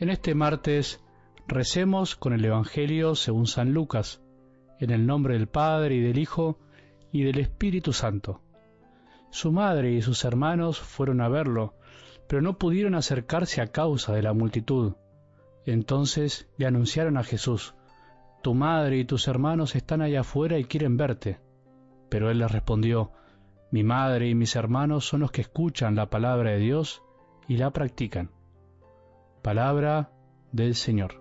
En este martes recemos con el Evangelio según San Lucas, en el nombre del Padre y del Hijo y del Espíritu Santo. Su madre y sus hermanos fueron a verlo, pero no pudieron acercarse a causa de la multitud. Entonces le anunciaron a Jesús, Tu madre y tus hermanos están allá afuera y quieren verte. Pero él les respondió, Mi madre y mis hermanos son los que escuchan la palabra de Dios y la practican. Palabra del Señor.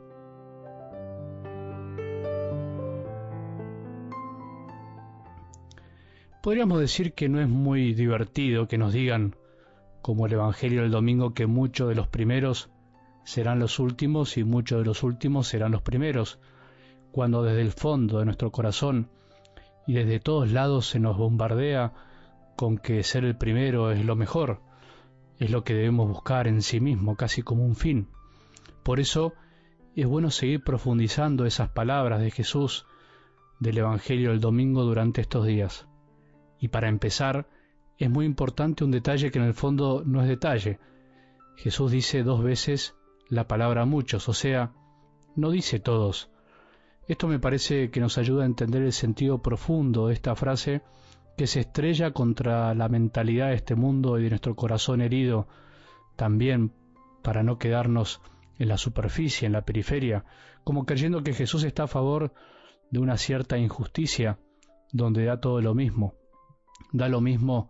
Podríamos decir que no es muy divertido que nos digan, como el Evangelio del domingo, que muchos de los primeros serán los últimos y muchos de los últimos serán los primeros, cuando desde el fondo de nuestro corazón y desde todos lados se nos bombardea con que ser el primero es lo mejor, es lo que debemos buscar en sí mismo, casi como un fin. Por eso es bueno seguir profundizando esas palabras de Jesús del Evangelio del domingo durante estos días. Y para empezar, es muy importante un detalle que en el fondo no es detalle. Jesús dice dos veces la palabra muchos, o sea, no dice todos. Esto me parece que nos ayuda a entender el sentido profundo de esta frase que se estrella contra la mentalidad de este mundo y de nuestro corazón herido, también para no quedarnos en la superficie, en la periferia, como creyendo que Jesús está a favor de una cierta injusticia, donde da todo lo mismo. Da lo mismo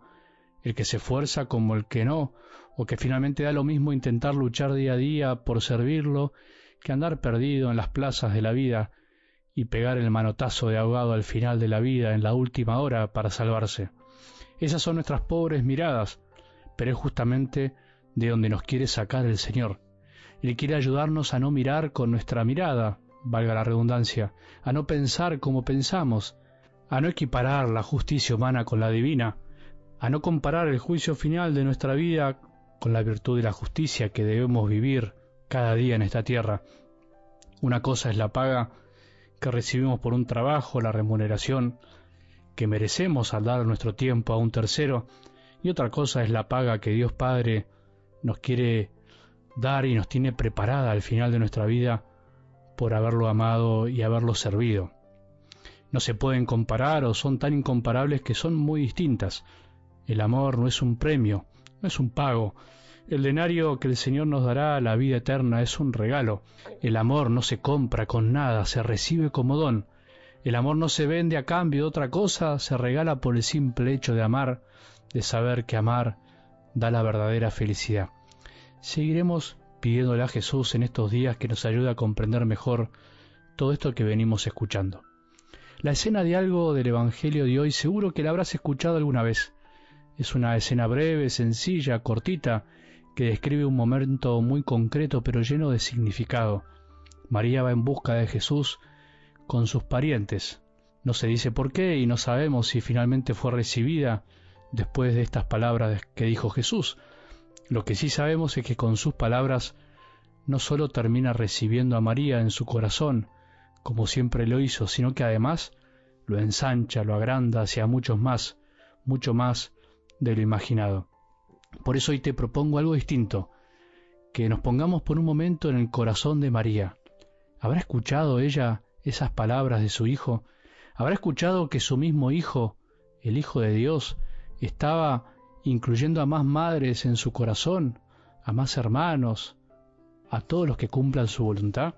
el que se esfuerza como el que no, o que finalmente da lo mismo intentar luchar día a día por servirlo, que andar perdido en las plazas de la vida, y pegar el manotazo de ahogado al final de la vida en la última hora para salvarse. Esas son nuestras pobres miradas, pero es justamente de donde nos quiere sacar el Señor. Él quiere ayudarnos a no mirar con nuestra mirada, valga la redundancia, a no pensar como pensamos, a no equiparar la justicia humana con la divina, a no comparar el juicio final de nuestra vida con la virtud de la justicia que debemos vivir cada día en esta tierra. Una cosa es la paga que recibimos por un trabajo, la remuneración que merecemos al dar nuestro tiempo a un tercero, y otra cosa es la paga que Dios Padre nos quiere dar y nos tiene preparada al final de nuestra vida por haberlo amado y haberlo servido. No se pueden comparar o son tan incomparables que son muy distintas. El amor no es un premio, no es un pago, el denario que el Señor nos dará, la vida eterna, es un regalo. El amor no se compra con nada, se recibe como don. El amor no se vende a cambio de otra cosa, se regala por el simple hecho de amar, de saber que amar da la verdadera felicidad. Seguiremos pidiéndole a Jesús en estos días que nos ayude a comprender mejor todo esto que venimos escuchando. La escena de algo del Evangelio de hoy seguro que la habrás escuchado alguna vez. Es una escena breve, sencilla, cortita, que describe un momento muy concreto pero lleno de significado. María va en busca de Jesús con sus parientes. No se dice por qué y no sabemos si finalmente fue recibida después de estas palabras que dijo Jesús. Lo que sí sabemos es que con sus palabras no sólo termina recibiendo a María en su corazón, como siempre lo hizo, sino que además lo ensancha, lo agranda hacia muchos más, mucho más de lo imaginado. Por eso hoy te propongo algo distinto, que nos pongamos por un momento en el corazón de María. ¿Habrá escuchado ella esas palabras de su hijo? ¿Habrá escuchado que su mismo hijo, el Hijo de Dios, estaba incluyendo a más madres en su corazón, a más hermanos, a todos los que cumplan su voluntad?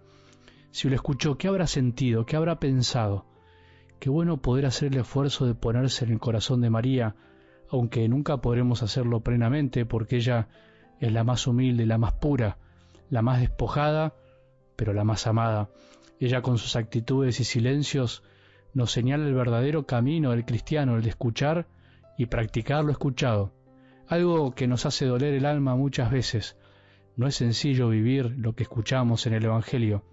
Si lo escuchó, ¿qué habrá sentido? ¿Qué habrá pensado? Qué bueno poder hacer el esfuerzo de ponerse en el corazón de María, aunque nunca podremos hacerlo plenamente porque ella es la más humilde, la más pura, la más despojada, pero la más amada. Ella con sus actitudes y silencios nos señala el verdadero camino del cristiano, el de escuchar y practicar lo escuchado, algo que nos hace doler el alma muchas veces. No es sencillo vivir lo que escuchamos en el Evangelio,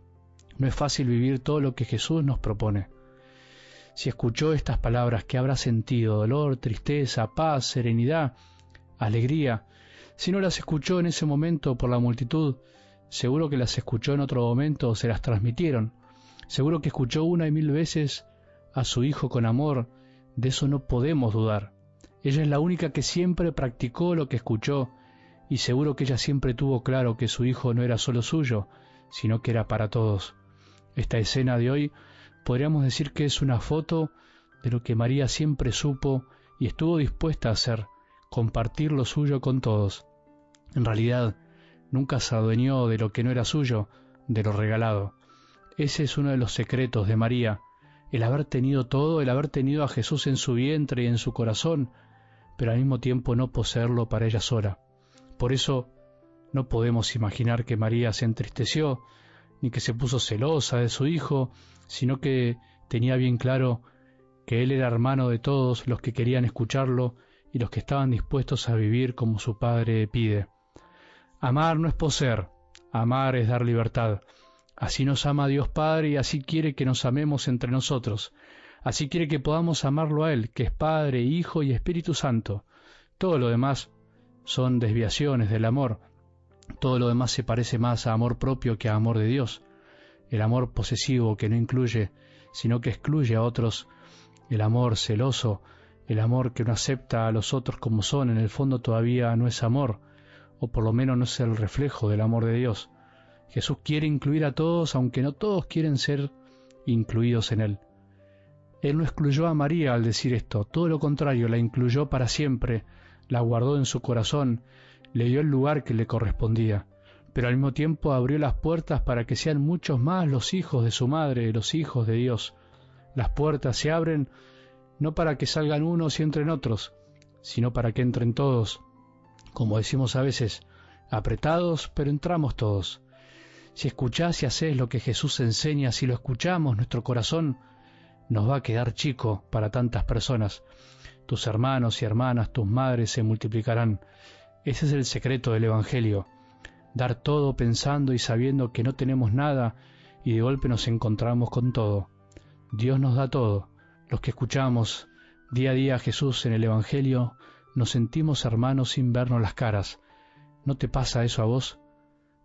no es fácil vivir todo lo que Jesús nos propone. Si escuchó estas palabras, ¿qué habrá sentido? Dolor, tristeza, paz, serenidad, alegría. Si no las escuchó en ese momento por la multitud, seguro que las escuchó en otro momento o se las transmitieron. Seguro que escuchó una y mil veces a su hijo con amor. De eso no podemos dudar. Ella es la única que siempre practicó lo que escuchó y seguro que ella siempre tuvo claro que su hijo no era solo suyo, sino que era para todos. Esta escena de hoy podríamos decir que es una foto de lo que María siempre supo y estuvo dispuesta a hacer, compartir lo suyo con todos. En realidad, nunca se adueñó de lo que no era suyo, de lo regalado. Ese es uno de los secretos de María, el haber tenido todo, el haber tenido a Jesús en su vientre y en su corazón, pero al mismo tiempo no poseerlo para ella sola. Por eso no podemos imaginar que María se entristeció, ni que se puso celosa de su hijo, sino que tenía bien claro que él era hermano de todos los que querían escucharlo y los que estaban dispuestos a vivir como su padre pide. Amar no es poseer, amar es dar libertad. Así nos ama Dios Padre y así quiere que nos amemos entre nosotros. Así quiere que podamos amarlo a Él, que es Padre, Hijo y Espíritu Santo. Todo lo demás son desviaciones del amor. Todo lo demás se parece más a amor propio que a amor de Dios. El amor posesivo que no incluye, sino que excluye a otros. El amor celoso, el amor que no acepta a los otros como son, en el fondo todavía no es amor, o por lo menos no es el reflejo del amor de Dios. Jesús quiere incluir a todos, aunque no todos quieren ser incluidos en Él. Él no excluyó a María al decir esto, todo lo contrario, la incluyó para siempre, la guardó en su corazón, le dio el lugar que le correspondía, pero al mismo tiempo abrió las puertas para que sean muchos más los hijos de su madre, los hijos de Dios. Las puertas se abren no para que salgan unos y entren otros, sino para que entren todos, como decimos a veces, apretados, pero entramos todos. Si escuchás y haces lo que Jesús enseña, si lo escuchamos, nuestro corazón nos va a quedar chico para tantas personas. Tus hermanos y hermanas, tus madres se multiplicarán. Ese es el secreto del Evangelio. Dar todo pensando y sabiendo que no tenemos nada y de golpe nos encontramos con todo. Dios nos da todo. Los que escuchamos día a día a Jesús en el Evangelio nos sentimos hermanos sin vernos las caras. ¿No te pasa eso a vos?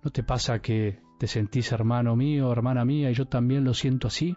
¿No te pasa que te sentís hermano mío, hermana mía, y yo también lo siento así?